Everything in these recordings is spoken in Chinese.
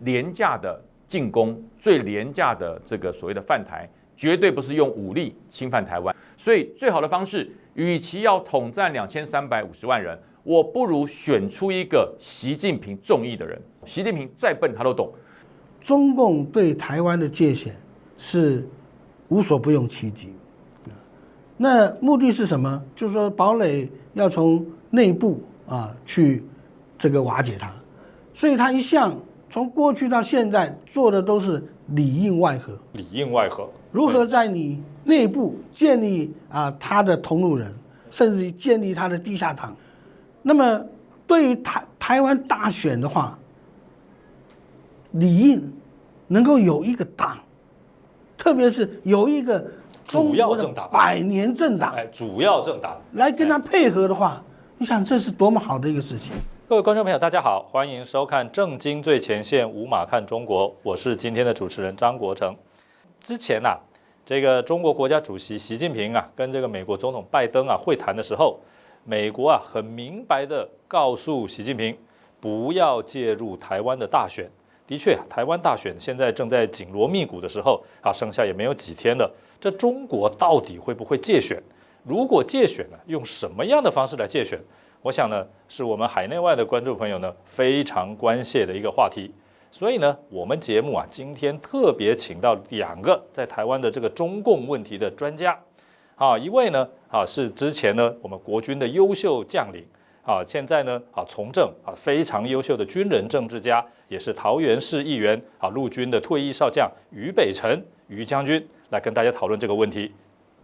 廉价的进攻，最廉价的这个所谓的犯台，绝对不是用武力侵犯台湾。所以最好的方式，与其要统战两千三百五十万人，我不如选出一个习近平中意的人。习近平再笨他都懂。中共对台湾的界限是无所不用其极。那目的是什么？就是说堡垒要从内部啊去这个瓦解它，所以他一向从过去到现在做的都是里应外合。里应外合，如何在你内部建立啊他的同路人，甚至于建立他的地下党？那么对于台台湾大选的话，理应能够有一个党，特别是有一个。主要政党，百年政党，哎，主要政党来跟他配合的话，你想这是多么好的一个事情。各位观众朋友，大家好，欢迎收看《正经最前线》，无马看中国，我是今天的主持人张国成。之前呐，这个中国国家主席习近平啊，跟这个美国总统拜登啊会谈的时候，美国啊很明白的告诉习近平，不要介入台湾的大选。的确，台湾大选现在正在紧锣密鼓的时候啊，剩下也没有几天了。这中国到底会不会借选？如果借选呢，用什么样的方式来借选？我想呢，是我们海内外的观众朋友呢非常关切的一个话题。所以呢，我们节目啊，今天特别请到两个在台湾的这个中共问题的专家。啊，一位呢啊是之前呢我们国军的优秀将领。啊，现在呢，啊，从政啊，非常优秀的军人政治家，也是桃园市议员啊，陆军的退役少将于北辰于将军来跟大家讨论这个问题。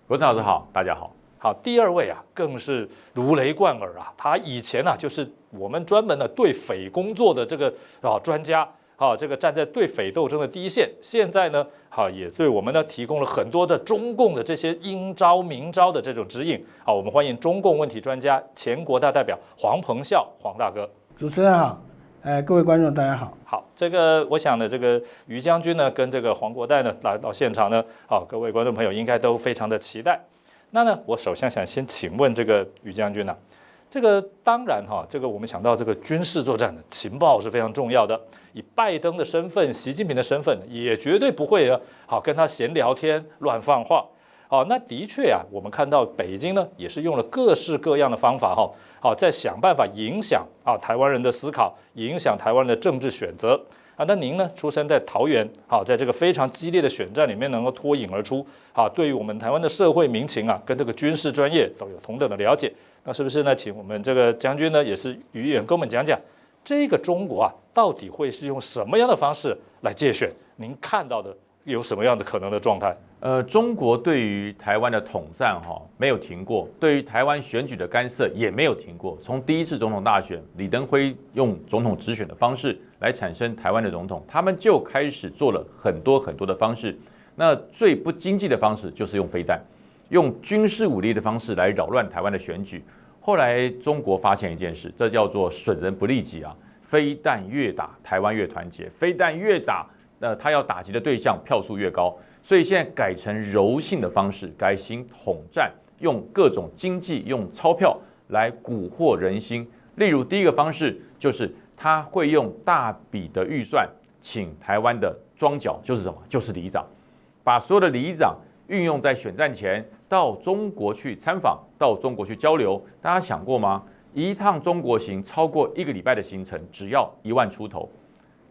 国成老师好，大家好。好，第二位啊，更是如雷贯耳啊，他以前呢就是我们专门的对匪工作的这个啊专家。啊，这个站在对匪斗争的第一线，现在呢，好也对我们呢提供了很多的中共的这些阴招明招的这种指引。好，我们欢迎中共问题专家、前国大代表黄鹏孝黄大哥。主持人好，哎，各位观众大家好。好，这个我想呢，这个于将军呢跟这个黄国代呢来到现场呢，好，各位观众朋友应该都非常的期待。那呢，我首先想先请问这个于将军呢。这个当然哈，这个我们想到这个军事作战的情报是非常重要的。以拜登的身份、习近平的身份，也绝对不会啊好跟他闲聊天、乱放话。好，那的确啊，我们看到北京呢，也是用了各式各样的方法哈，好在想办法影响啊台湾人的思考，影响台湾的政治选择啊。那您呢，出生在桃园，好，在这个非常激烈的选战里面能够脱颖而出，好，对于我们台湾的社会民情啊，跟这个军事专业都有同等的了解。那是不是呢？请我们这个将军呢，也是语言跟我们讲讲，这个中国啊，到底会是用什么样的方式来借选？您看到的有什么样的可能的状态？呃，中国对于台湾的统战哈没有停过，对于台湾选举的干涉也没有停过。从第一次总统大选，李登辉用总统直选的方式来产生台湾的总统，他们就开始做了很多很多的方式。那最不经济的方式就是用飞弹。用军事武力的方式来扰乱台湾的选举，后来中国发现一件事，这叫做损人不利己啊！飞弹越打，台湾越团结；飞弹越打，那他要打击的对象票数越高。所以现在改成柔性的方式，改行统战，用各种经济、用钞票来蛊惑人心。例如，第一个方式就是他会用大笔的预算，请台湾的庄脚，就是什么？就是里长，把所有的里长运用在选战前。到中国去参访，到中国去交流，大家想过吗？一趟中国行超过一个礼拜的行程，只要一万出头，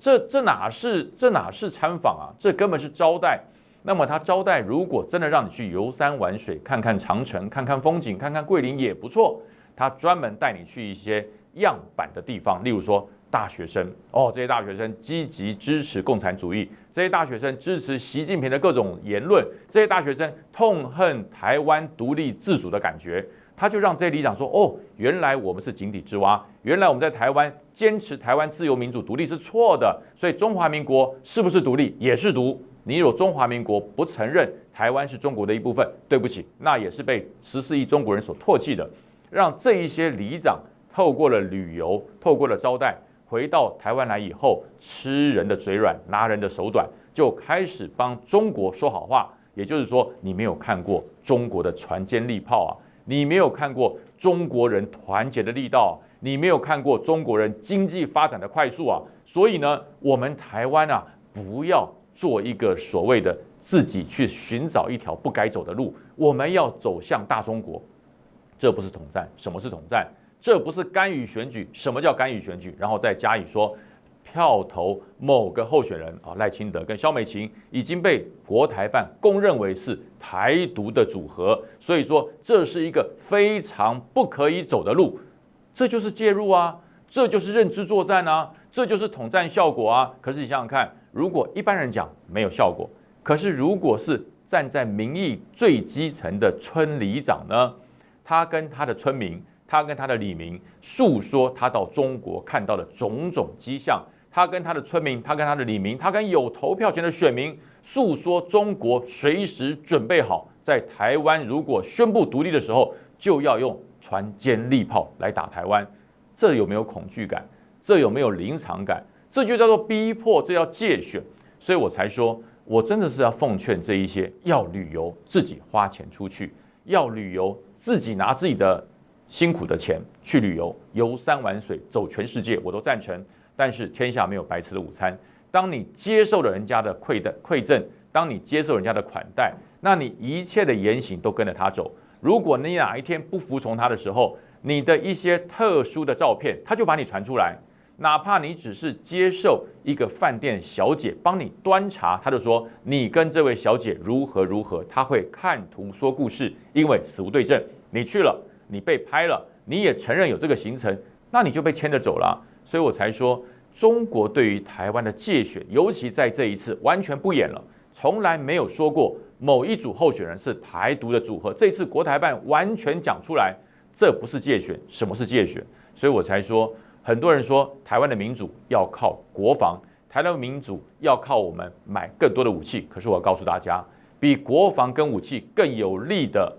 这这哪是这哪是参访啊？这根本是招待。那么他招待，如果真的让你去游山玩水，看看长城，看看风景，看看桂林也不错。他专门带你去一些样板的地方，例如说。大学生哦，这些大学生积极支持共产主义，这些大学生支持习近平的各种言论，这些大学生痛恨台湾独立自主的感觉，他就让这些里长说：“哦，原来我们是井底之蛙，原来我们在台湾坚持台湾自由民主独立是错的，所以中华民国是不是独立也是独。你有中华民国不承认台湾是中国的一部分，对不起，那也是被十四亿中国人所唾弃的。让这一些里长透过了旅游，透过了招待。”回到台湾来以后，吃人的嘴软，拿人的手短，就开始帮中国说好话。也就是说，你没有看过中国的船坚利炮啊，你没有看过中国人团结的力道，你没有看过中国人经济发展的快速啊，所以呢，我们台湾啊，不要做一个所谓的自己去寻找一条不该走的路，我们要走向大中国，这不是统战，什么是统战？这不是干预选举，什么叫干预选举？然后再加以说。票投某个候选人啊，赖清德跟萧美琴已经被国台办公认为是台独的组合，所以说这是一个非常不可以走的路，这就是介入啊，这就是认知作战啊，这就是统战效果啊。可是你想想看，如果一般人讲没有效果，可是如果是站在民意最基层的村里长呢，他跟他的村民，他跟他的里民诉说他到中国看到的种种迹象。他跟他的村民，他跟他的里民，他跟有投票权的选民诉说：中国随时准备好，在台湾如果宣布独立的时候，就要用船坚利炮来打台湾。这有没有恐惧感？这有没有临场感？这就叫做逼迫，这叫借选。所以我才说，我真的是要奉劝这一些要旅游自己花钱出去，要旅游自己拿自己的辛苦的钱去旅游，游山玩水，走全世界，我都赞成。但是天下没有白吃的午餐。当你接受了人家的馈赠馈赠，当你接受人家的款待，那你一切的言行都跟着他走。如果你哪一天不服从他的时候，你的一些特殊的照片，他就把你传出来。哪怕你只是接受一个饭店小姐帮你端茶，他就说你跟这位小姐如何如何，他会看图说故事，因为死无对证。你去了，你被拍了，你也承认有这个行程，那你就被牵着走了。所以我才说，中国对于台湾的界选，尤其在这一次完全不演了，从来没有说过某一组候选人是台独的组合。这次国台办完全讲出来，这不是借选，什么是借选？所以我才说，很多人说台湾的民主要靠国防，台湾民主要靠我们买更多的武器。可是我告诉大家，比国防跟武器更有力的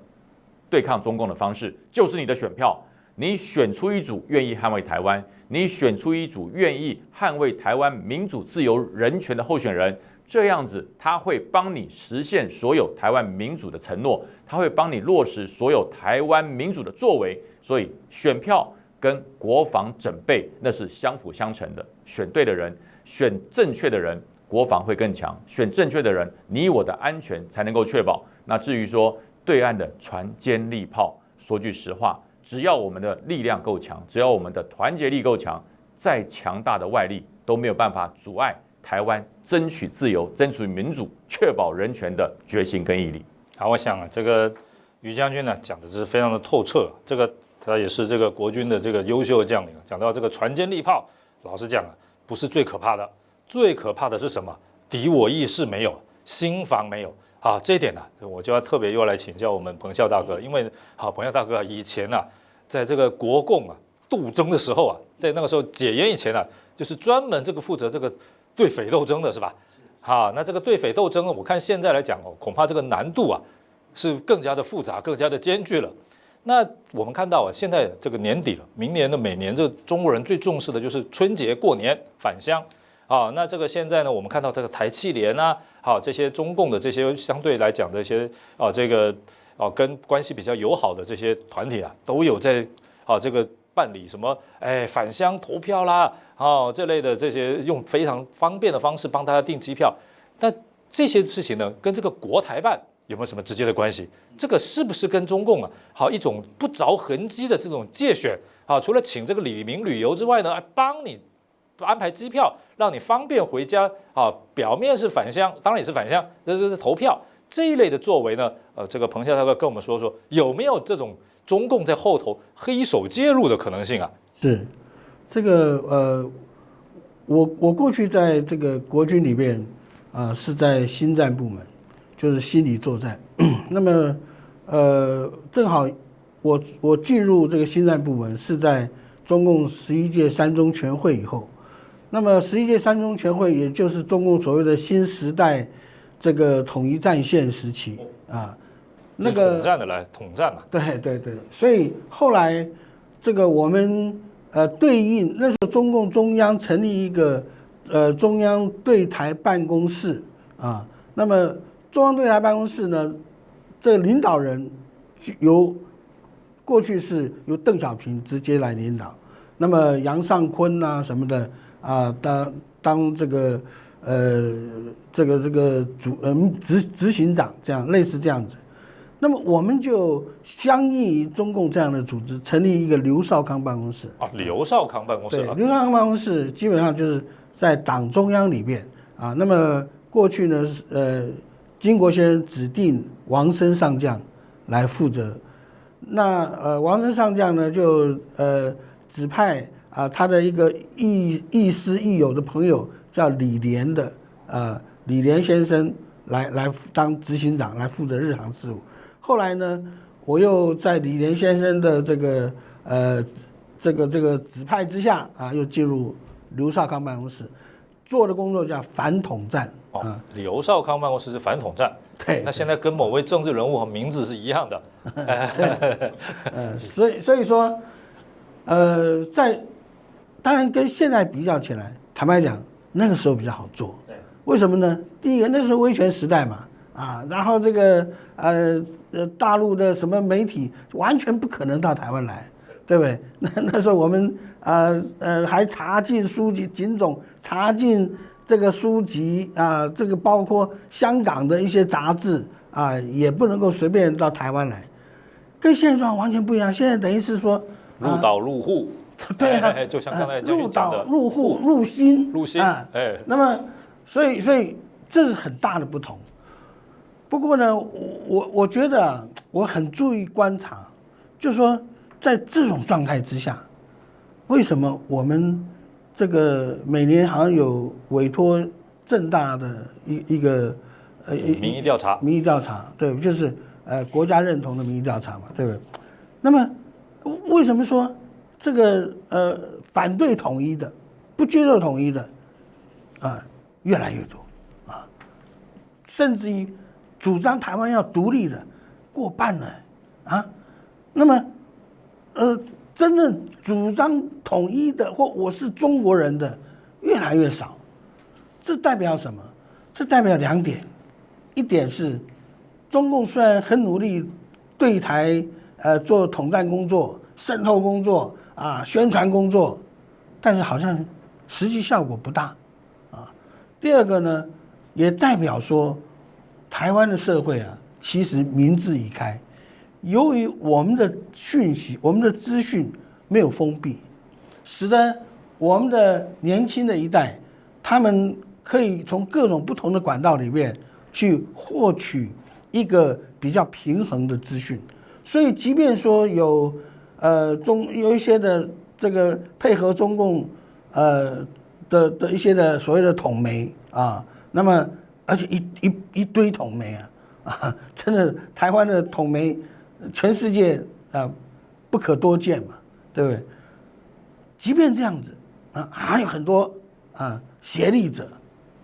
对抗中共的方式，就是你的选票。你选出一组愿意捍卫台湾。你选出一组愿意捍卫台湾民主、自由、人权的候选人，这样子他会帮你实现所有台湾民主的承诺，他会帮你落实所有台湾民主的作为。所以选票跟国防准备那是相辅相成的，选对的人，选正确的人，国防会更强；选正确的人，你我的安全才能够确保。那至于说对岸的船坚利炮，说句实话。只要我们的力量够强，只要我们的团结力够强，再强大的外力都没有办法阻碍台湾争取自由、争取民主、确保人权的决心跟毅力。好，我想啊，这个于将军呢讲的是非常的透彻，这个他也是这个国军的这个优秀的将领。讲到这个船坚利炮，老实讲啊，不是最可怕的，最可怕的是什么？敌我意识没有，心防没有。啊，这一点呢，我就要特别又来请教我们彭笑大哥，因为好，彭笑大哥以前呢，在这个国共啊斗争的时候啊，在那个时候解严以前呢，就是专门这个负责这个对匪斗争的是吧？好，那这个对匪斗争呢，我看现在来讲哦，恐怕这个难度啊是更加的复杂，更加的艰巨了。那我们看到啊，现在这个年底了，明年的每年这中国人最重视的就是春节过年返乡。啊，那这个现在呢，我们看到这个台气联啊，好这些中共的这些相对来讲的一些啊，这个啊跟关系比较友好的这些团体啊，都有在啊这个办理什么哎返乡投票啦，啊这类的这些用非常方便的方式帮大家订机票。那这些事情呢，跟这个国台办有没有什么直接的关系？这个是不是跟中共啊，好一种不着痕迹的这种借选啊？除了请这个李明旅游之外呢，帮你。安排机票，让你方便回家啊。表面是返乡，当然也是返乡，这这是投票这一类的作为呢。呃，这个彭教授跟我们说说，有没有这种中共在后头黑手介入的可能性啊？是，这个呃，我我过去在这个国军里面啊，是在心战部门，就是心理作战。那么呃，正好我我进入这个心战部门是在中共十一届三中全会以后。那么十一届三中全会，也就是中共所谓的新时代这个统一战线时期啊，那个统战的来统战嘛。对对对，所以后来这个我们呃对应那时候中共中央成立一个呃中央对台办公室啊，那么中央对台办公室呢，这领导人由过去是由邓小平直接来领导。那么杨尚昆啊什么的啊，当当这个呃这个这个主嗯执执行长这样类似这样子。那么我们就相应于中共这样的组织，成立一个刘少康办公室。啊，刘少康办公室对，啊，刘少康办公室基本上就是在党中央里面啊。那么过去呢，是呃，金国先生指定王生上将来负责。那呃，王生上将呢，就呃指派啊他的一个亦亦师亦友的朋友叫李连的呃李连先生来来当执行长，来负责日常事务。后来呢，我又在李连先生的这个呃这个这个指派之下啊，又进入刘少康办公室，做的工作叫反统战哦啊，，刘少康办公室是反统战，对那，现在跟某位政治人物和名字是一样的，呃，所以所以说，呃，在当然跟现在比较起来，坦白讲，那个时候比较好做。对，为什么呢？第一个，那时候威权时代嘛，啊，然后这个呃呃大陆的什么媒体完全不可能到台湾来，对不对？那那时候我们呃呃还查禁书籍，警总查禁这个书籍啊，这个包括香港的一些杂志啊，也不能够随便到台湾来，跟现状完全不一样。现在等于是说，入岛入户，对啊哎哎就像刚才呃将军入岛入户入心入心，啊，哎，那么，所以所以这是很大的不同。不过呢，我我我觉得啊，我很注意观察，就是说在这种状态之下，为什么我们这个每年好像有委托正大的一一个呃民意调查，民意调查，对，就是呃国家认同的民意调查嘛，对不对？那么为什么说这个呃反对统一的、不接受统一的啊越来越多啊，甚至于主张台湾要独立的过半了啊，那么呃真正主张统一的或我是中国人的越来越少，这代表什么？这代表两点。一点是，中共虽然很努力对台呃做统战工作、渗透工作啊、宣传工作，但是好像实际效果不大啊。第二个呢，也代表说，台湾的社会啊，其实民智已开，由于我们的讯息、我们的资讯没有封闭，使得我们的年轻的一代，他们可以从各种不同的管道里面去获取一个比较平衡的资讯。所以，即便说有呃中有一些的这个配合中共呃的的一些的所谓的统媒啊，那么而且一一一堆统媒啊啊，真的台湾的统媒，全世界啊不可多见嘛，对不对？即便这样子啊，还有很多啊协力者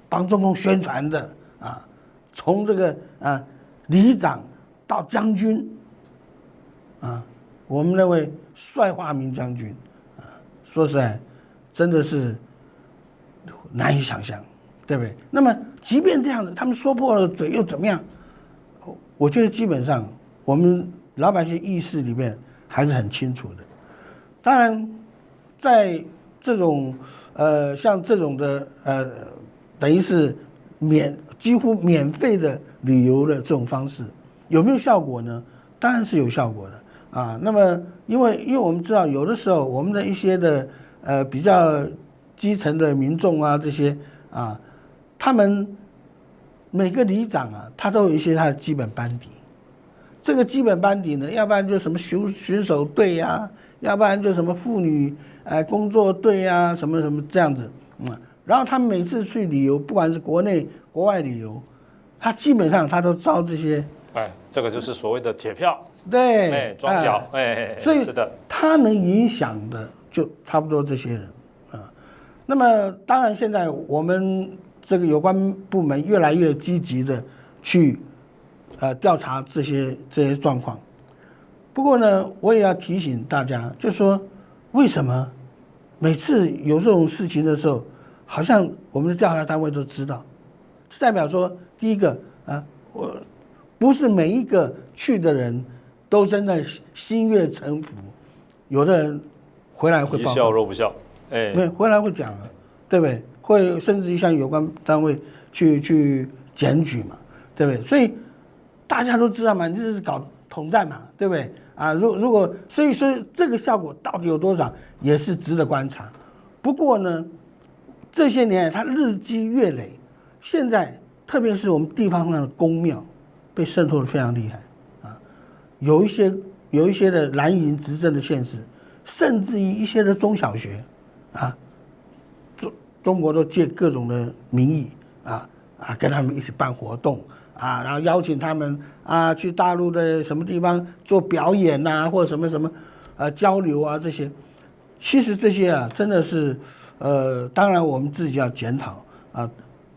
帮中共宣传的啊，从这个啊里长到将军啊，我们那位帅化民将军啊，说实在，真的是难以想象，对不对？那么即便这样子，他们说破了嘴又怎么样？我觉得基本上我们老百姓意识里面还是很清楚的。当然，在这种呃像这种的呃，等于是免几乎免费的旅游的这种方式，有没有效果呢？当然是有效果的啊。那么因为因为我们知道，有的时候我们的一些的呃比较基层的民众啊这些啊，他们每个里长啊，他都有一些他的基本班底。这个基本班底呢，要不然就什么巡巡守队呀、要不然就什么妇女呃工作队呀、什么什么这样子，嗯，然后他们每次去旅游，不管是国内国外旅游，他基本上他都招这些，哎，这个就是所谓的铁票，对，哎，庄脚哎，哎，哎所以是的，他能影响的就差不多这些人啊。那么当然，现在我们这个有关部门越来越积极的去呃调查这些这些状况。不过呢，我也要提醒大家，就说为什么每次有这种事情的时候，好像我们的调查单位都知道，这代表说，第一个啊，我不是每一个去的人都真的心悦诚服，有的人回来会报告，笑若不笑，哎，没有回来会讲啊，对不对？会甚至于向有关单位去去检举嘛，对不对？所以大家都知道嘛，你这是搞统战嘛，对不对？啊，如如果所以说这个效果到底有多少，也是值得观察。不过呢，这些年它日积月累，现在特别是我们地方上的公庙被渗透的非常厉害啊，有一些有一些的蓝营执政的县市，甚至于一些的中小学啊，中国都借各种的名义啊啊跟他们一起办活动啊，然后邀请他们啊去大陆的什么地方做表演呐、或者什么什么呃交流啊这些，其实这些啊真的是呃，当然我们自己要检讨啊，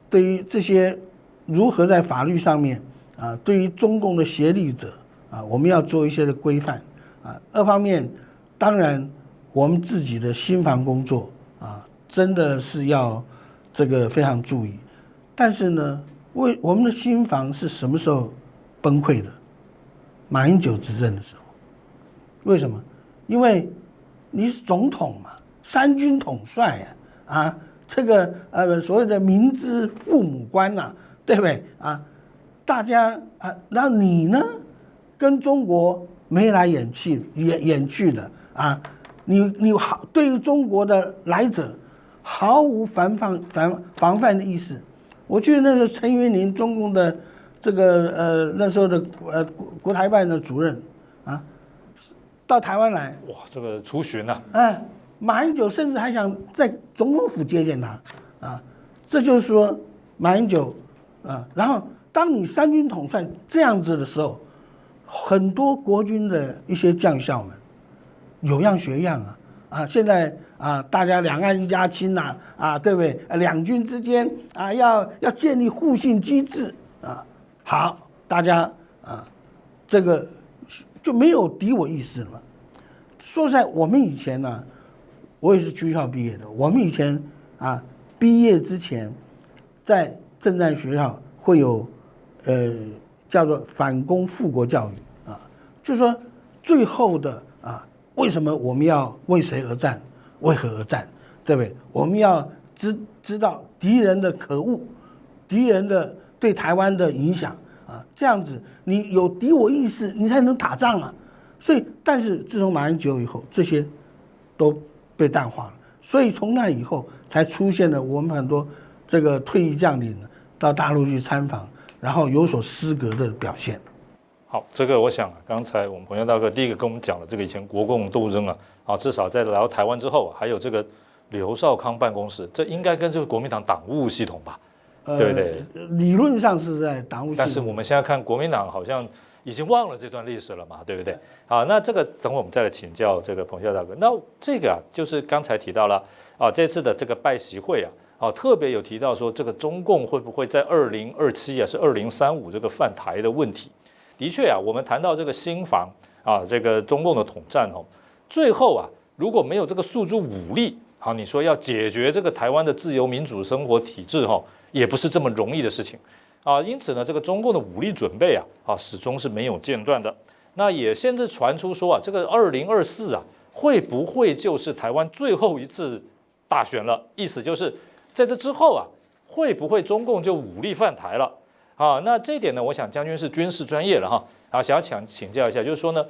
对于这些如何在法律上面啊，对于中共的协力者啊，我们要做一些的规范啊。二方面，当然我们自己的心防工作，真的是要这个非常注意。但是呢，为我们的心房是什么时候崩溃的？马英九执政的时候。为什么？因为你是总统嘛，三军统帅呀、啊，这个呃所谓的民之父母官呐、对不对啊？大家啊，然后你呢，跟中国眉来眼去眼眼去的啊，你你好对于中国的来者毫无防范防防范的意识。我记得那时候陈云林中共的这个呃那时候的呃国国台办的主任啊，到台湾来，哇，这个出巡呐、哎，马英九甚至还想在总统府接见他啊，这就是说马英九啊，然后当你三军统帅这样子的时候，很多国军的一些将校们有样学样啊啊，现在啊大家两岸一家亲呐啊对不对？两军之间啊要要建立互信机制啊，好，大家啊这个就没有敌我意识了嘛。说实在，我们以前呢、我也是军校毕业的。我们以前啊，毕业之前，在政战学校会有，呃，叫做反攻复国教育啊，就是说最后的啊，为什么我们要为谁而战，为何而战，对不对？我们要知知道敌人的可恶，敌人的对台湾的影响啊，这样子你有敌我意识，你才能打仗啊。所以，但是自从马英九以后，这些都被淡化了。所以从那以后，才出现了我们很多这个退役将领到大陆去参访，然后有所失格的表现。好，这个我想，刚才我们朋友大哥第一个跟我们讲了这个以前国共斗争啊，啊，至少在来到台湾之后啊，还有这个刘少康办公室，这应该跟这个国民党党务系统吧？对不对？呃理论上是在党务系统，但是我们现在看国民党好像已经忘了这段历史了嘛，对不对？好，那这个等会我们再来请教这个彭孝大哥。那这个啊，就是刚才提到了啊，这次的这个拜习会啊，啊，特别有提到说这个中共会不会在二零二七啊，是二零三五这个犯台的问题。的确啊，我们谈到这个新房啊，这个中共的统战哦，最后啊，如果没有这个诉诸武力，好，你说要解决这个台湾的自由民主生活体制哈、也不是这么容易的事情啊。因此呢，这个中共的武力准备啊，啊，始终是没有间断的。那也甚至传出说啊，这个二零二四啊，会不会就是台湾最后一次大选了？意思就是在这之后啊，会不会中共就武力犯台了？啊，那这点呢，我想将军是军事专业了哈，啊，想要请请教一下，就是说呢，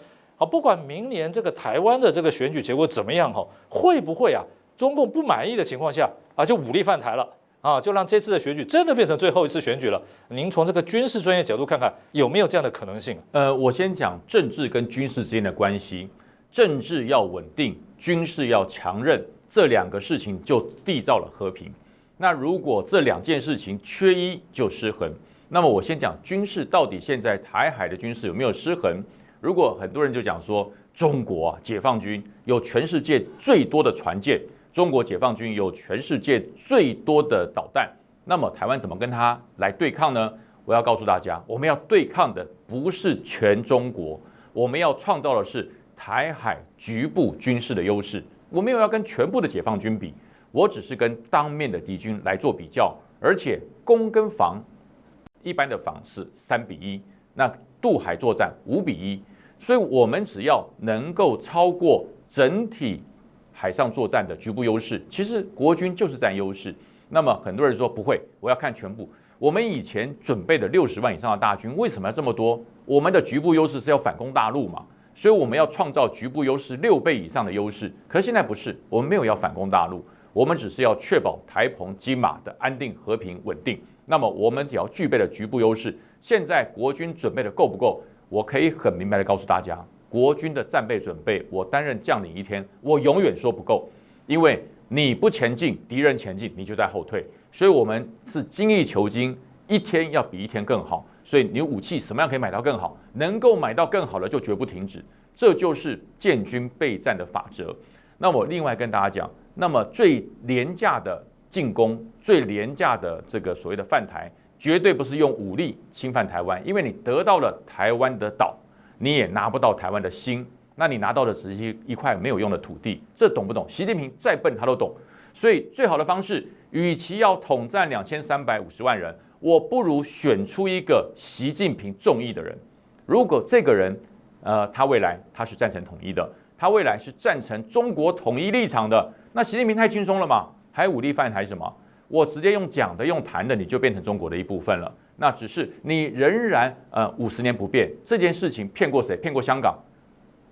不管明年这个台湾的这个选举结果怎么样哈，会不会啊，中共不满意的情况下啊，就武力犯台了？啊，就让这次的选举真的变成最后一次选举了。您从这个军事专业角度看看，有没有这样的可能性？呃，我先讲政治跟军事之间的关系。政治要稳定，军事要强韧，这两个事情就缔造了和平。那如果这两件事情缺一就失衡。那么我先讲军事，到底现在台海的军事有没有失衡？如果很多人就讲说，中国啊，解放军有全世界最多的船舰，中国解放军有全世界最多的导弹，那么台湾怎么跟他来对抗呢？我要告诉大家，我们要对抗的不是全中国，我们要创造的是台海局部军事的优势。我没有要跟全部的解放军比，我只是跟当面的敌军来做比较，而且攻跟防，一般的防是三比一，那渡海作战五比一，所以我们只要能够超过整体海上作战的局部优势，其实国军就是占优势。那么很多人说不会，我要看全部。我们以前准备的六十万以上的大军，为什么要这么多？我们的局部优势是要反攻大陆嘛，所以我们要创造局部优势六倍以上的优势。可是现在不是，我们没有要反攻大陆，我们只是要确保台澎金马的安定、和平、稳定。那么我们只要具备了局部优势，现在国军准备的够不够？我可以很明白的告诉大家，国军的战备准备，我担任将领一天，我永远说不够，因为。你不前进，敌人前进，你就在后退。所以，我们是精益求精，一天要比一天更好。所以，你武器什么样可以买到更好？能够买到更好的，就绝不停止。这就是建军备战的法则。那我另外跟大家讲，那么最廉价的进攻，最廉价的这个所谓的饭台，绝对不是用武力侵犯台湾，因为你得到了台湾的岛，你也拿不到台湾的心。那你拿到的只是一一块没有用的土地，这懂不懂？习近平再笨他都懂，所以最好的方式，与其要统战两千三百五十万人，我不如选出一个习近平中意的人。如果这个人，呃，他未来他是赞成统一的，他未来是赞成中国统一立场的，那习近平太轻松了嘛？还武力犯台什么？我直接用讲的、用谈的，你就变成中国的一部分了。那只是你仍然呃五十年不变，这件事情骗过谁？骗过香港。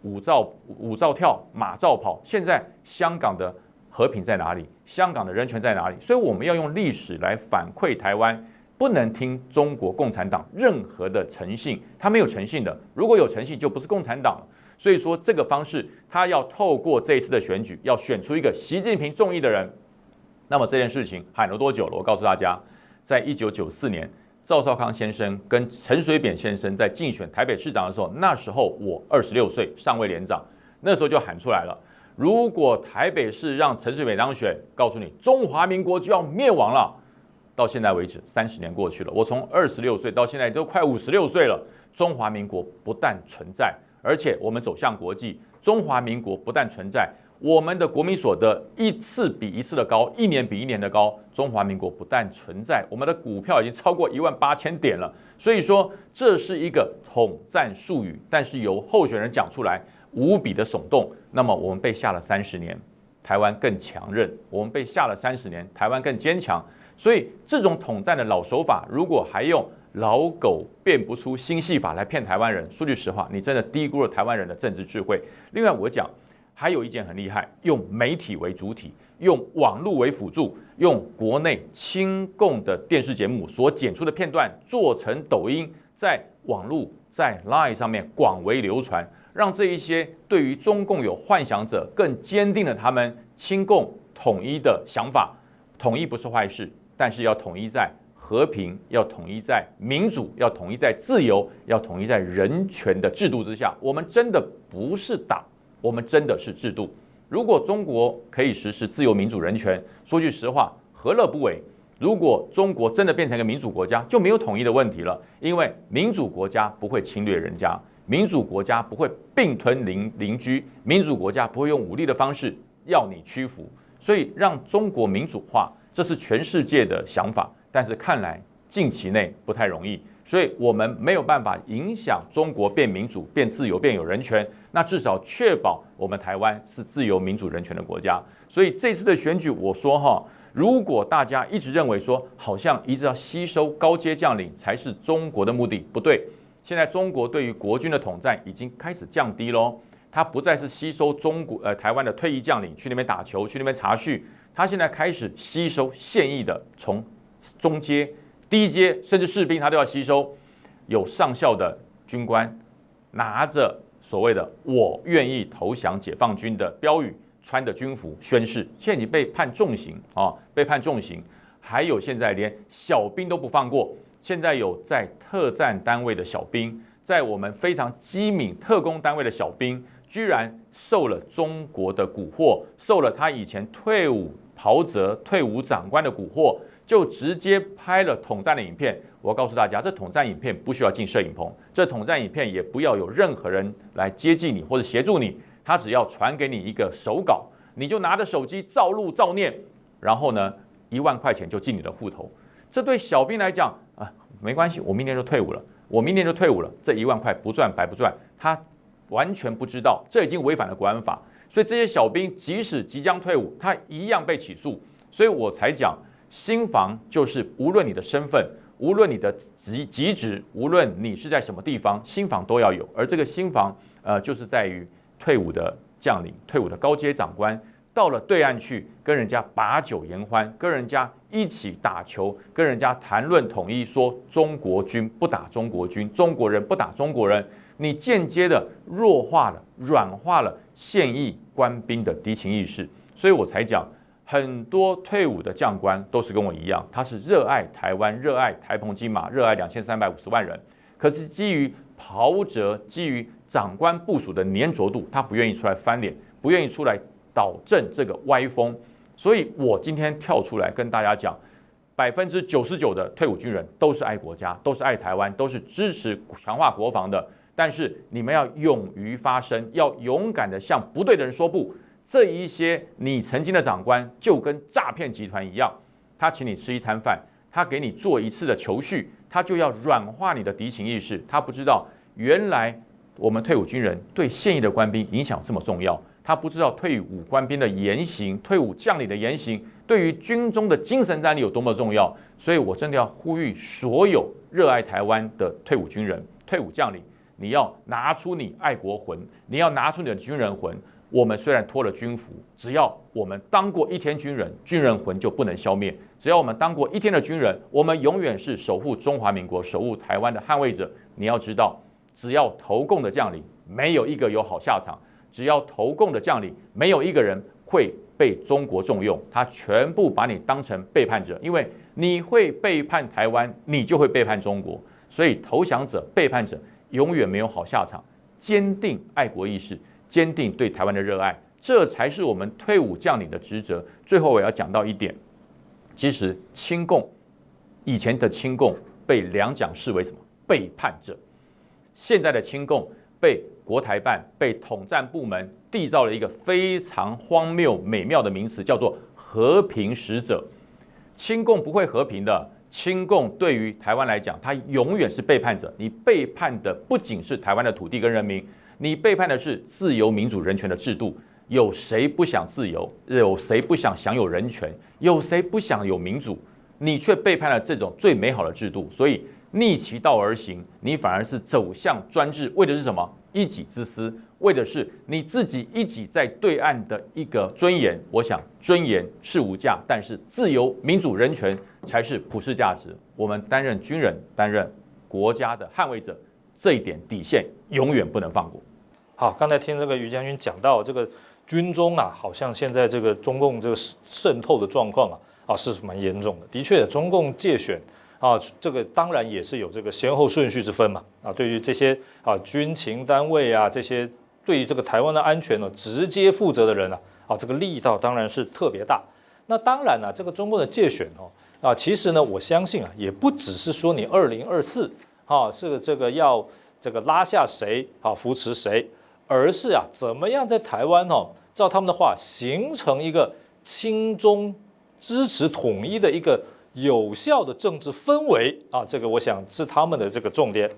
五照五照跳，马照跑。现在香港的和平在哪里？香港的人权在哪里？所以我们要用历史来反馈台湾，不能听中国共产党任何的诚信，他没有诚信的。如果有诚信，就不是共产党了。所以说这个方式，他要透过这一次的选举，要选出一个习近平中意的人。那么这件事情喊了多久了？我告诉大家，在一九九四年。赵少康先生跟陈水扁先生在竞选台北市长的时候，那时候我二十六岁，尚未连长，那时候就喊出来了：如果台北市让陈水扁当选，告诉你中华民国就要灭亡了。到现在为止，三十年过去了，我从二十六岁到现在都快五十六岁了，中华民国不但存在，而且我们走向国际。中华民国不但存在。我们的国民所得一次比一次的高，一年比一年的高。中华民国不但存在，我们的股票已经超过一万八千点了。所以说，这是一个统战术语，但是由候选人讲出来，无比的耸动。那么我们被吓了三十年，台湾更强韧；我们被吓了三十年，台湾更坚强。所以这种统战的老手法，如果还用老狗变不出新戏法来骗台湾人，说句实话，你真的低估了台湾人的政治智慧。另外，我讲。还有一件很厉害，用媒体为主体，用网络为辅助，用国内亲共的电视节目所剪出的片段做成抖音，在网络在 Line 上面广为流传，让这一些对于中共有幻想者更坚定了他们亲共统一的想法。统一不是坏事，但是要统一在和平，要统一在民主，要统一在自由，要统一在人权的制度之下。我们真的不是党。我们真的是制度。如果中国可以实施自由、民主、人权，说句实话，何乐不为？如果中国真的变成一个民主国家，就没有统一的问题了。因为民主国家不会侵略人家，民主国家不会并吞邻邻居，民主国家不会用武力的方式要你屈服。所以，让中国民主化，这是全世界的想法，但是看来近期内不太容易。所以我们没有办法影响中国变民主、变自由、变有人权。那至少确保我们台湾是自由、民主、人权的国家。所以这次的选举，我说哈，如果大家一直认为说，好像一直要吸收高阶将领才是中国的目的，不对。现在中国对于国军的统战已经开始降低喽，它不再是吸收中国呃台湾的退役将领去那边打球、去那边查序，它现在开始吸收现役的，从中阶。低阶甚至士兵他都要吸收，有上校的军官拿着所谓的“我愿意投降解放军”的标语，穿着军服宣誓。现在你被判重刑啊，被判重刑。还有现在连小兵都不放过。现在有在特战单位的小兵，在我们非常机敏特工单位的小兵，居然受了中国的蛊惑，受了他以前退伍袍泽、退伍长官的蛊惑。就直接拍了统战的影片。我告诉大家，这统战影片不需要进摄影棚，这统战影片也不要有任何人来接近你或者协助你，他只要传给你一个手稿，你就拿着手机照录照念，然后呢，一万块钱就进你的户头。这对小兵来讲啊，没关系，我明年就退伍了，我明年就退伍了，这一万块不赚白不赚。他完全不知道，这已经违反了国安法。所以这些小兵即使即将退伍，他一样被起诉。所以我才讲，新房就是无论你的身份，无论你的籍籍职，无论你是在什么地方，新房都要有。而这个新房，呃，就是在于退伍的将领、退伍的高阶长官。到了对岸去跟人家把酒言欢，跟人家一起打球，跟人家谈论统一，说中国军不打中国军，中国人不打中国人，你间接的弱化了、软化了现役官兵的敌情意识，所以我才讲，很多退伍的将官都是跟我一样，他是热爱台湾、热爱台澎金马、热爱两千三百五十万人，可是基于袍泽、基于长官部署的粘着度，他不愿意出来翻脸，不愿意出来。导正这个歪风，所以我今天跳出来跟大家讲，百分之九十九的退伍军人都是爱国家，都是爱台湾，都是支持强化国防的。但是你们要勇于发声，要勇敢的向不对的人说不。这一些你曾经的长官就跟诈骗集团一样，他请你吃一餐饭，他给你做一次的求绪，他就要软化你的敌情意识。他不知道原来我们退伍军人对现役的官兵影响这么重要。他不知道退伍官兵的言行，退伍将领的言行对于军中的精神战力有多么重要，所以我真的要呼吁所有热爱台湾的退伍军人、退伍将领，你要拿出你爱国魂，你要拿出你的军人魂。我们虽然脱了军服，只要我们当过一天军人，军人魂就不能消灭。只要我们当过一天的军人，我们永远是守护中华民国、守护台湾的捍卫者。你要知道，只要投共的将领，没有一个有好下场。只要投共的将领没有一个人会被中国重用，他全部把你当成背叛者，因为你会背叛台湾，你就会背叛中国。所以投降者、背叛者永远没有好下场。坚定爱国意识，坚定对台湾的热爱，这才是我们退伍将领的职责。最后我要讲到一点，其实亲共以前的亲共被两蒋视为什么背叛者，现在的亲共被。国台办被统战部门缔造了一个非常荒谬美妙的名词，叫做和平使者。亲共不会和平的，亲共对于台湾来讲，它永远是背叛者。你背叛的不仅是台湾的土地跟人民，你背叛的是自由、民主、人权的制度。有谁不想自由？有谁不想享有人权？有谁不想有民主？你却背叛了这种最美好的制度，所以逆其道而行，你反而是走向专制，为的是什么？一己之私，为的是你自己一己在对岸的一个尊严。我想尊严是无价，但是自由、民主、人权才是普世价值。我们担任军人，担任国家的捍卫者，这一点底线永远不能放过。好，刚才听这个于将军讲到这个军中啊，好像现在这个中共这个渗透的状况啊，啊是蛮严重的。的确，中共借选。啊，这个当然也是有这个先后顺序之分嘛。啊，对于这些啊军情单位啊，这些对于这个台湾的安全呢直接负责的人啊，啊这个力道当然是特别大。那当然呢，这个中共的借选哦，啊其实呢，我相信啊，也不只是说你二零二四啊是这个要这个拉下谁啊扶持谁，而是啊怎么样在台湾哦，照他们的话形成一个亲中支持统一的一个。有效的政治氛围啊，这个我想是他们的这个重点。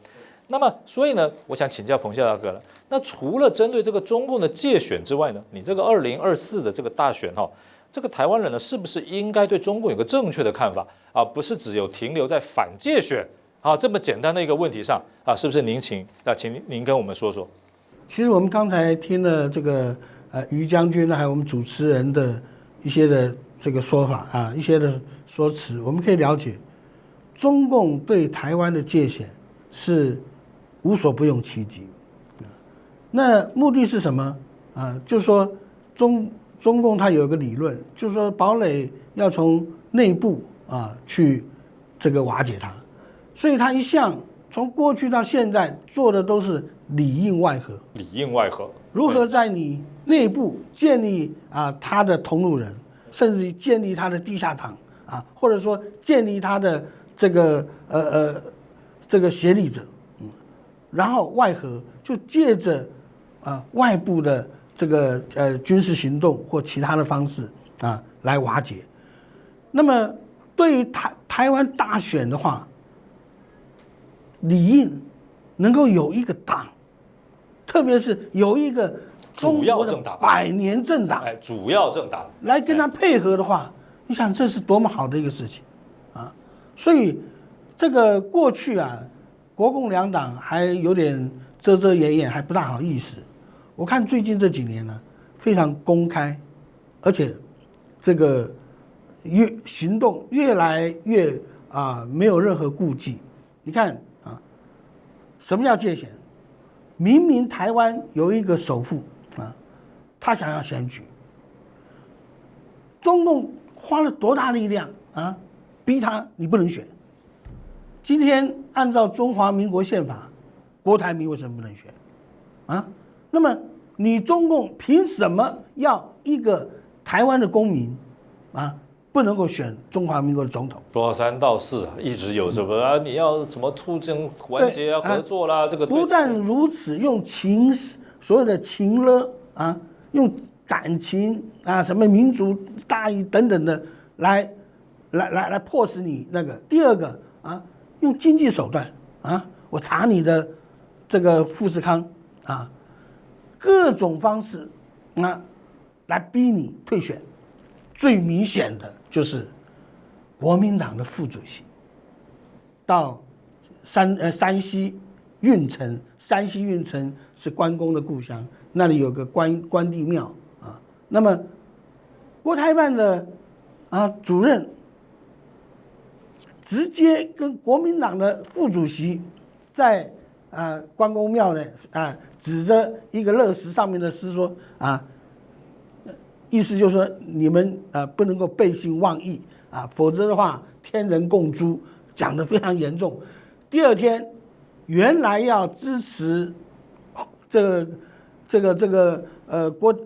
那么，所以呢，我想请教彭笑大哥了。那除了针对这个中共的借选之外呢，你这个二零二四的这个大选哈，这个台湾人呢，是不是应该对中共有个正确的看法啊？不是只有停留在反借选啊这么简单的一个问题上啊？是不是？您请啊，请您跟我们说说。其实我们刚才听了这个呃于将军呢，还有我们主持人的一些的这个说法啊，一些的。说辞，我们可以了解，中共对台湾的界限是无所不用其极，那目的是什么啊？就是说中中共它有一个理论，就是说堡垒要从内部啊去这个瓦解它，所以他一向从过去到现在做的都是里应外合，里应外合，如何在你内部建立啊他的同路人，甚至于建立他的地下党。啊，或者说建立他的这个呃呃这个协力者，嗯，然后外合就借着啊外部的这个呃军事行动或其他的方式啊来瓦解。那么对于台台湾大选的话，理应能够有一个党特别是有一个主要政党百年政党哎，主要政党来跟他配合的话，你想这是多么好的一个事情啊！所以这个过去啊，国共两党还有点遮遮掩掩，还不大好意思。我看最近这几年呢，非常公开，而且这个越行动越来越啊没有任何顾忌。你看啊，什么叫界限？明明台湾有一个首富啊，他想要选举。中共花了多大力量啊，逼他你不能选。今天按照中华民国宪法，郭台铭为什么不能选？啊，那么你中共凭什么要一个台湾的公民啊不能够选中华民国的总统？说三道四啊，一直有什么啊？你要怎么促进团结啊、合作啦？这个不但如此，用情所有的情了啊，用感情啊，什么民族大义等等的来来来来迫使你那个。第二个啊，用经济手段啊，我查你的这个富士康啊，各种方式啊来逼你退选。最明显的就是国民党的副主席到山呃山西运城，山西运城是关公的故乡，那里有个关关帝庙啊。那么国台办的啊主任直接跟国民党的副主席在啊关公庙呢啊指着一个乐石上面的诗说啊，意思就是说你们啊不能够背信忘义啊，否则的话天人共诛，讲得非常严重。第二天，原来要支持这个这个这个呃郭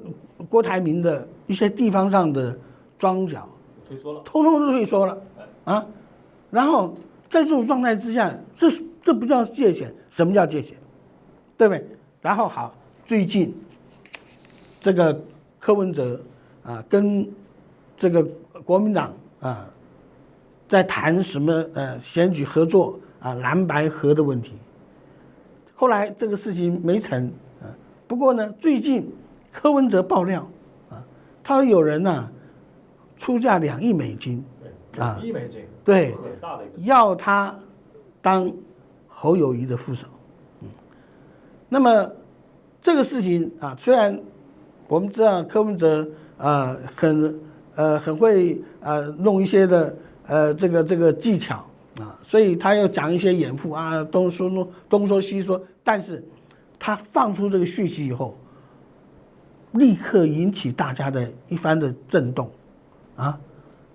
郭台铭的一些地方上的庄脚，推说了，通通都退缩了啊。然后在这种状态之下，这这不叫界限，什么叫界限？对不对？然后好，最近这个柯文哲啊，跟这个国民党啊，在谈什么呃选举合作啊蓝白合的问题。后来这个事情没成啊，不过呢，最近柯文哲爆料啊，他说有人呐、出价两亿美金啊亿美金，对很大的一个要他当侯友谊的副手。嗯，那么这个事情啊，虽然我们知道柯文哲啊很呃很会呃弄一些的呃这个这个技巧啊，所以他要讲一些掩护啊，东说东东说西说，但是他放出这个讯息以后，立刻引起大家的一番的震动啊，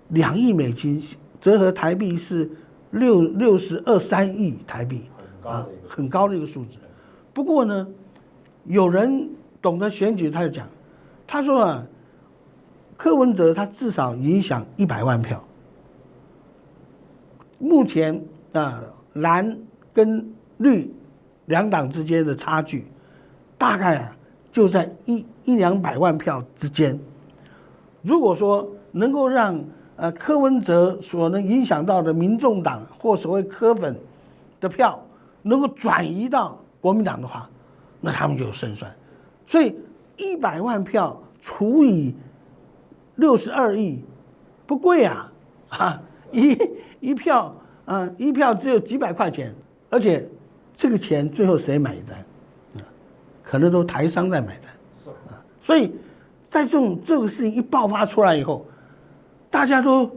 两亿美金折合台币是六六十二三亿台币。啊很高的一，个，很高的一个数字。不过呢，有人懂得选举，他就讲，他说啊，柯文哲他至少影响一百万票。目前啊，蓝跟绿两党之间的差距，大概啊就在一一两百万票之间。如果说能够让呃柯文哲所能影响到的民众党或所谓柯粉的票能够转移到国民党的话，那他们就有胜算。所以一百万票除以六十二亿，不贵啊，啊一一票啊一票只有几百块钱，而且这个钱最后谁买单？啊，可能都台商在买单。啊，所以在这种这个事情一爆发出来以后，大家都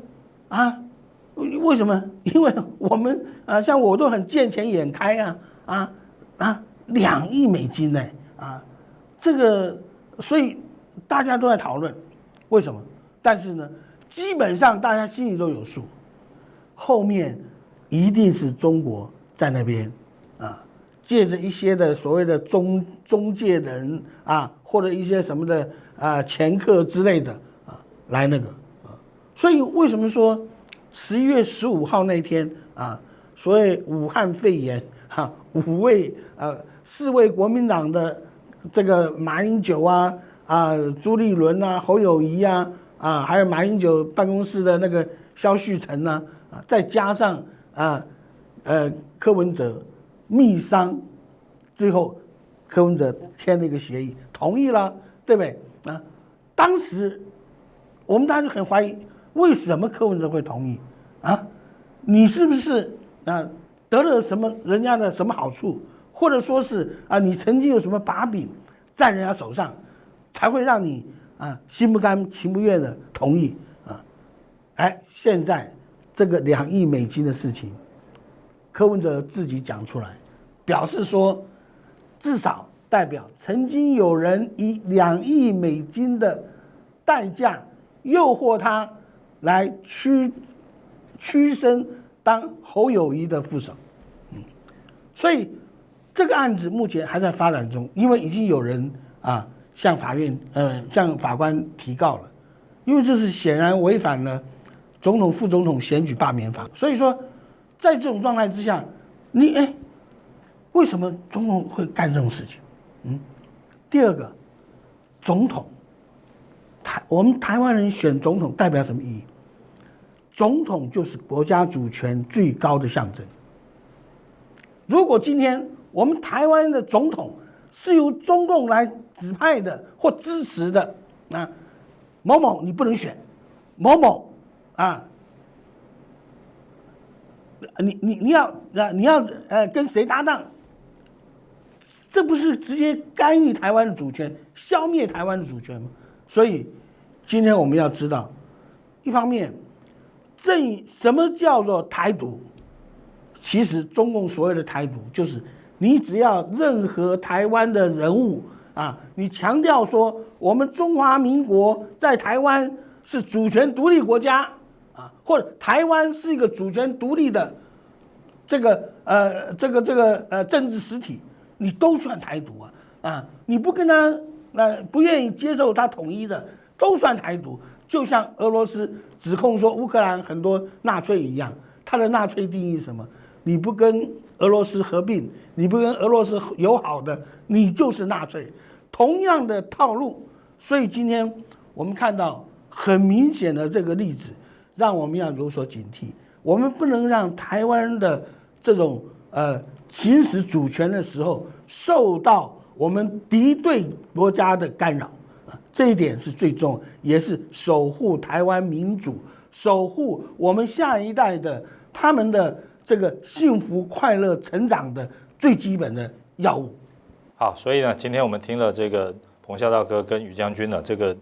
啊，为什么？因为我们啊，像我都很见钱眼开啊啊啊，两亿美金呢啊，这个所以大家都在讨论为什么？但是呢，基本上大家心里都有数，后面一定是中国在那边啊，借着一些的所谓的中中介人啊，或者一些什么的啊掮客之类的啊，来那个啊，所以为什么说十一月十五号那天啊，所谓武汉肺炎哈、五位呃四位国民党的这个马英九啊啊朱立伦啊侯友谊啊啊还有马英九办公室的那个肖旭成呢啊再加上啊呃柯文哲密商，最后柯文哲签了一个协议，同意了，对不对啊？当时我们当时很怀疑，为什么柯文哲会同意啊？你是不是啊得了什么人家的什么好处，或者说是啊你曾经有什么把柄在人家手上，才会让你啊心不甘情不愿的同意啊？哎，现在这个两亿美金的事情，柯文哲自己讲出来，表示说。至少代表曾经有人以两亿美金的代价诱惑他来屈屈身当侯友谊的副手，嗯，所以这个案子目前还在发展中，因为已经有人啊向法院呃向法官提告了，因为这是显然违反了总统副总统选举罢免法，所以说在这种状态之下，你哎。为什么总统会干这种事情？嗯，第二个，总统，台我们台湾人选总统代表什么意义？总统就是国家主权最高的象征。如果今天我们台湾的总统是由中共来指派的或支持的，啊，某某你不能选，某某啊，你你你要啊你要呃跟谁搭档？这不是直接干预台湾的主权、消灭台湾的主权吗？所以，今天我们要知道，一方面，正什么叫做台独？其实中共所谓的台独，就是你只要任何台湾的人物啊，你强调说我们中华民国在台湾是主权独立国家啊，或者台湾是一个主权独立的这个呃这个这个呃政治实体。你都算台独啊啊！你不跟他，那不愿意接受他统一的，都算台独。就像俄罗斯指控说乌克兰很多纳粹一样，他的纳粹定义什么？你不跟俄罗斯合并，你不跟俄罗斯友好的，你就是纳粹。同样的套路，所以今天我们看到很明显的这个例子，让我们要有所警惕。我们不能让台湾的这种呃。行使主权的时候，受到我们敌对国家的干扰啊，这一点是最重，也是守护台湾民主、守护我们下一代的他们的这个幸福快乐成长的最基本的药物。好，所以呢，今天我们听了这个彭孝大哥跟于将军呢，这个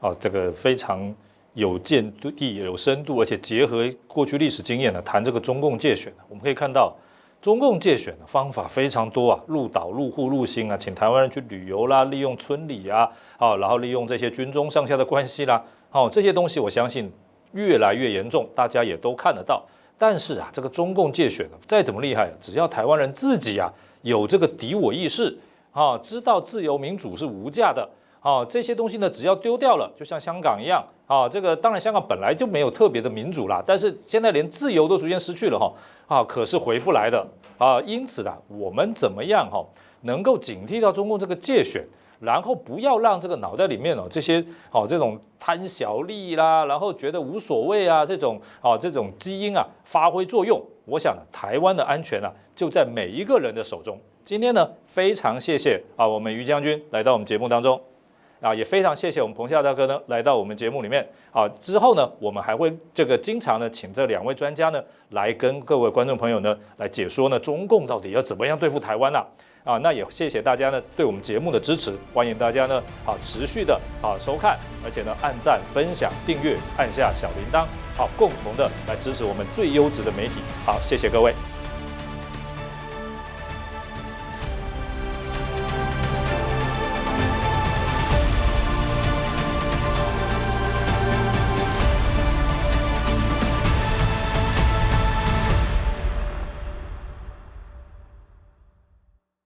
啊，这个非常有见地、有深度，而且结合过去历史经验呢，谈这个中共界选我们可以看到。中共借选的方法非常多啊，入岛、入户、入心啊，请台湾人去旅游啦，利用村里啊，好，然后利用这些军中上下的关系啦，好，这些东西我相信越来越严重，大家也都看得到。但是啊，这个中共借选再怎么厉害，只要台湾人自己啊有这个敌我意识啊，知道自由民主是无价的。啊，这些东西呢，只要丢掉了，就像香港一样啊。这个当然，香港本来就没有特别的民主啦，但是现在连自由都逐渐失去了哈啊，可是回不来的啊。因此呢，我们怎么样哈，能够警惕到中共这个界选，然后不要让这个脑袋里面哦这些哦这种贪小利啦，然后觉得无所谓啊这种啊这种基因啊发挥作用。我想台湾的安全啊就在每一个人的手中。今天呢，非常谢谢啊我们于将军来到我们节目当中。啊，也非常谢谢我们彭夏大哥呢，来到我们节目里面。啊，之后呢，我们还会这个经常呢，请这两位专家呢，来跟各位观众朋友呢，来解说呢，中共到底要怎么样对付台湾呐？啊，啊那也谢谢大家呢，对我们节目的支持，欢迎大家呢，啊，持续的啊收看，而且呢，按赞、分享、订阅，按下小铃铛，好，共同的来支持我们最优质的媒体。好，谢谢各位。